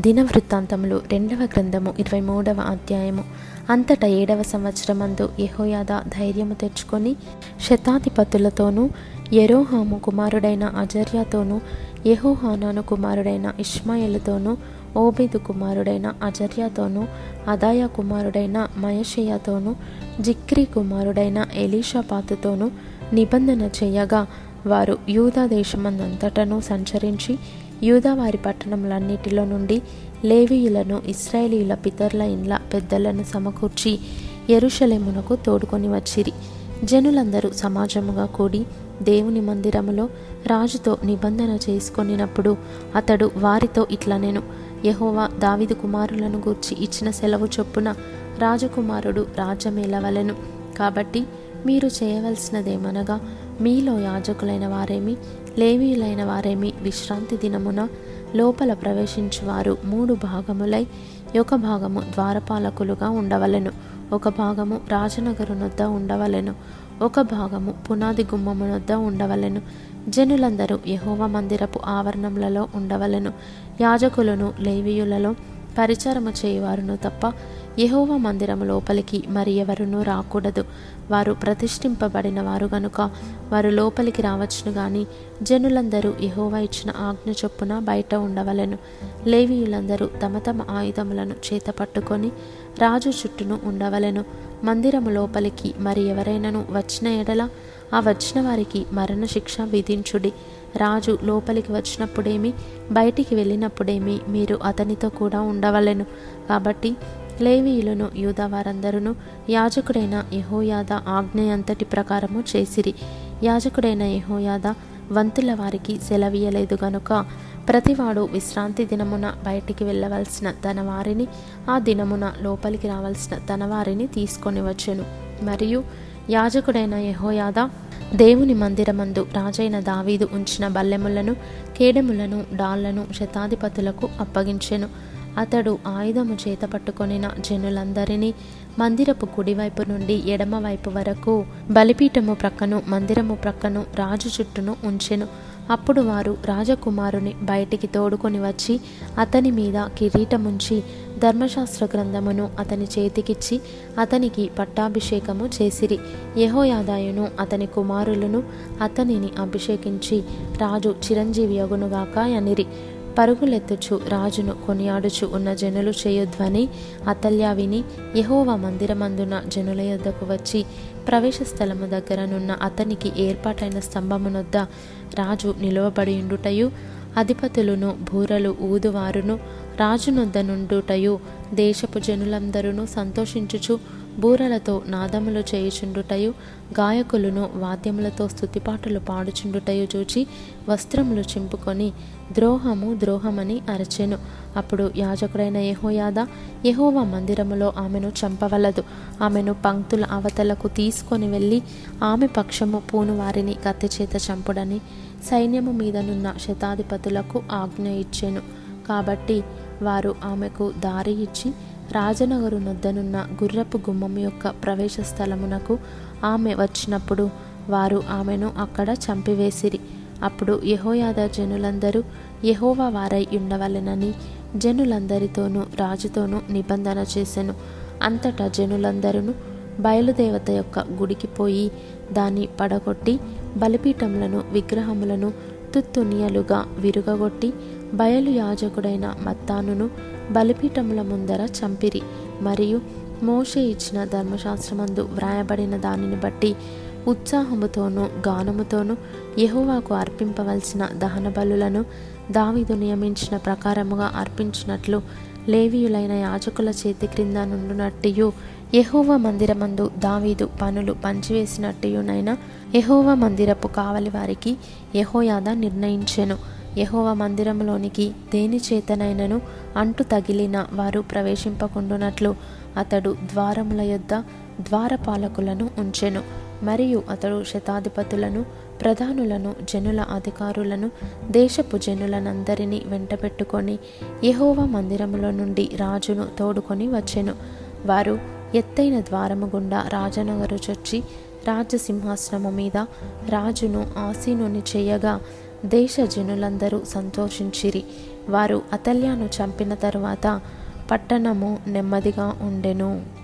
దినవృత్తాంతములు రెండవ గ్రంథము ఇరవై మూడవ అధ్యాయము. అంతటా ఏడవ సంవత్సరమందు యహోయాద ధైర్యము తెచ్చుకొని శతాధిపతులతోనూ యెరోహాము కుమారుడైన అజర్యాతోనూ యహోహానాను కుమారుడైన ఇష్మాయిలతోనూ ఓబేదు కుమారుడైన అజర్యాతోనూ అదాయ కుమారుడైన మయషేయతోనూ జిక్రీ కుమారుడైన ఎలీషాపాతుతోనూ నిబంధన చేయగా వారు యూదా దేశమందంతటను సంచరించి యూదావారి పట్టణములన్నిటిలో నుండి లేవీయులను ఇస్రాయేలీల పితరుల ఇండ్ల పెద్దలను సమకూర్చి ఎరుషలేమునకు తోడుకొని వచ్చిరి. జనులందరూ సమాజముగా కూడి దేవుని మందిరములో రాజుతో నిబంధన చేసుకొనినప్పుడు అతడు వారితో ఇట్లా నేను యహోవా దావిదు కుమారులను గూర్చి ఇచ్చిన సెలవు చొప్పున రాజకుమారుడు రాజ్యమేలవలెను. కాబట్టి మీరు చేయవలసినదేమనగా మీలో యాజకులైన వారేమి? లేవీయులైన వారేమి విశ్రాంతి దినమున లోపల ప్రవేశించువారు మూడు భాగములై ఒక భాగము ద్వారపాలకులుగా ఉండవలెను ఒక భాగము రాజనగరునొద్ద ఉండవలెను ఒక భాగము పునాది గుమ్మమునొద్ద ఉండవలెను. జనులందరూ యహోవ మందిరపు ఆవరణములలో ఉండవలెను. యాజకులను లేవీయులలో పరిచారము చేయువారును తప్ప యహోవ మందిరము లోపలికి మరి ఎవరునూ రాకూడదు. వారు ప్రతిష్ఠింపబడిన వారు గనుక వారు లోపలికి రావచ్చును గాని జనులందరూ యహోవ ఇచ్చిన ఆజ్ఞ చొప్పున బయట ఉండవలెను. లేవీయులందరూ తమ తమ ఆయుధములను చేత పట్టుకొని రాజు చుట్టూను ఉండవలెను. మందిరము లోపలికి మరి ఎవరైనాను వచ్చిన ఎడల ఆ వచ్చిన వారికి మరణశిక్ష విధించుడి. రాజు లోపలికి వచ్చినప్పుడేమి బయటికి వెళ్ళినప్పుడేమి మీరు అతనితో కూడా ఉండవలెను. కాబట్టి లేవీయులను యూదా వారందరూ యాజకుడైన యహోయాద ఆజ్ఞ అంతటి ప్రకారము చేసిరి. యాజకుడైన యహోయాద వంతుల వారికి సెలవీయలేదు గనుక ప్రతివాడు విశ్రాంతి దినమున బయటికి వెళ్ళవలసిన తన వారిని ఆ దినమున లోపలికి రావాల్సిన తన వారిని తీసుకొని వచ్చెను మరియు యాజకుడైన యహోయాద దేవుని మందిరమందు రాజైన దావీదు ఉంచిన బల్లెములను కేడెములను డాళ్ళను శతాధిపతులకు అప్పగించెను. అతడు ఆయుధము చేత పట్టుకొనిన జనులందరినీ మందిరపు కుడివైపు నుండి ఎడమవైపు వరకు బలిపీఠము ప్రక్కను మందిరము ప్రక్కను రాజు చుట్టూను ఉంచెను. అప్పుడు వారు రాజకుమారుని బయటికి తోడుకొని వచ్చి అతని మీద కిరీటముంచి ధర్మశాస్త్ర గ్రంథమును అతని చేతికిచ్చి అతనికి పట్టాభిషేకము చేసిరి. యహోయాదాయును అతని కుమారులను అతనిని అభిషేకించి రాజు చిరంజీవి యగునుగాక అనిరి. పరుగులెత్తుచు రాజును కొనియాడుచు ఉన్న జనులు చేయొద్వని అతల్యా విని యహోవా మందిరమందున జనుల యొద్దకు వచ్చి ప్రవేశ స్థలము దగ్గరనున్న అతనికి ఏర్పాటైన స్తంభమునొద్ద రాజు నిలువబడి ఉండుటయు అధిపతులను బూరలు ఊదువారును రాజునొద్ద నుండుటయు దేశపు జనులందరూ సంతోషించుచు బూరలతో నాదములు చేయుచుండుటయు గాయకులను వాద్యములతో స్థుతిపాటలు పాడుచుండుటయు చూచి వస్త్రములు చింపుకొని ద్రోహము ద్రోహమని అరచెను. అప్పుడు యాజకుడైన యహోయాద యహోవ మందిరములో ఆమెను చంపవలదు. ఆమెను పంక్తుల అవతలకు తీసుకొని వెళ్ళి ఆమె పక్షము పూను వారిని కత్తి చేత చంపుడని సైన్యము మీదనున్న శతాధిపతులకు ఆజ్ఞ ఇచ్చెను. కాబట్టి వారు ఆమెకు దారి ఇచ్చి రాజనగరు నొద్దనున్న గుర్రపు గుమ్మం యొక్క ప్రవేశ స్థలమునకు ఆమె వచ్చినప్పుడు వారు ఆమెను అక్కడ చంపివేసిరి. అప్పుడు యహోయాద జనులందరూ యహోవా వారై ఉండవలెనని జనులందరితోనూ రాజుతోనూ నిబంధన చేసెను. అంతటా జనులందరూ బయలుదేవత యొక్క గుడికి పోయి దాన్ని పడగొట్టి బలిపీఠములను విగ్రహములను తుత్తునియలుగా విరుగగొట్టి బయలు యాజకుడైన మత్తానును బలిపీఠముల ముందర చంపిరి. మరియు మోషే ఇచ్చిన ధర్మశాస్త్రమందు వ్రాయబడిన దానిని బట్టి ఉత్సాహముతోనూ గానముతోనూ యహోవాకు అర్పింపవలసిన దహన బలులను దావిదు నియమించిన ప్రకారముగా అర్పించినట్లు లేవీయులైన యాజకుల చేతి క్రింద నుండునట్టియు యహోవ మందిరమందు దావీదు పనులు పంచివేసినట్టుయునైనా యహోవ మందిరపు కావలి వారికి యహోయాద నిర్ణయించెను. యహోవ మందిరంలోనికి దేని చేతనైనను అంటు తగిలిన వారు ప్రవేశింపకుండునట్లు అతడు ద్వారముల యొద్ద ద్వారపాలకులను ఉంచెను. మరియు అతడు శతాధిపతులను ప్రధానులను జనుల అధికారులను దేశపు జనులనందరినీ వెంటబెట్టుకొని యహోవ మందిరములో నుండి రాజును తోడుకొని వచ్చెను. వారు ఎత్తైన ద్వారము గుండా రాజనగరు చొచ్చి రాజసింహాసనము మీద రాజును ఆసీనుని చేయగా దేశ జనులందరూ సంతోషించిరి. వారు అతల్యాను చంపిన తరువాత పట్టణము నెమ్మదిగా ఉండెను.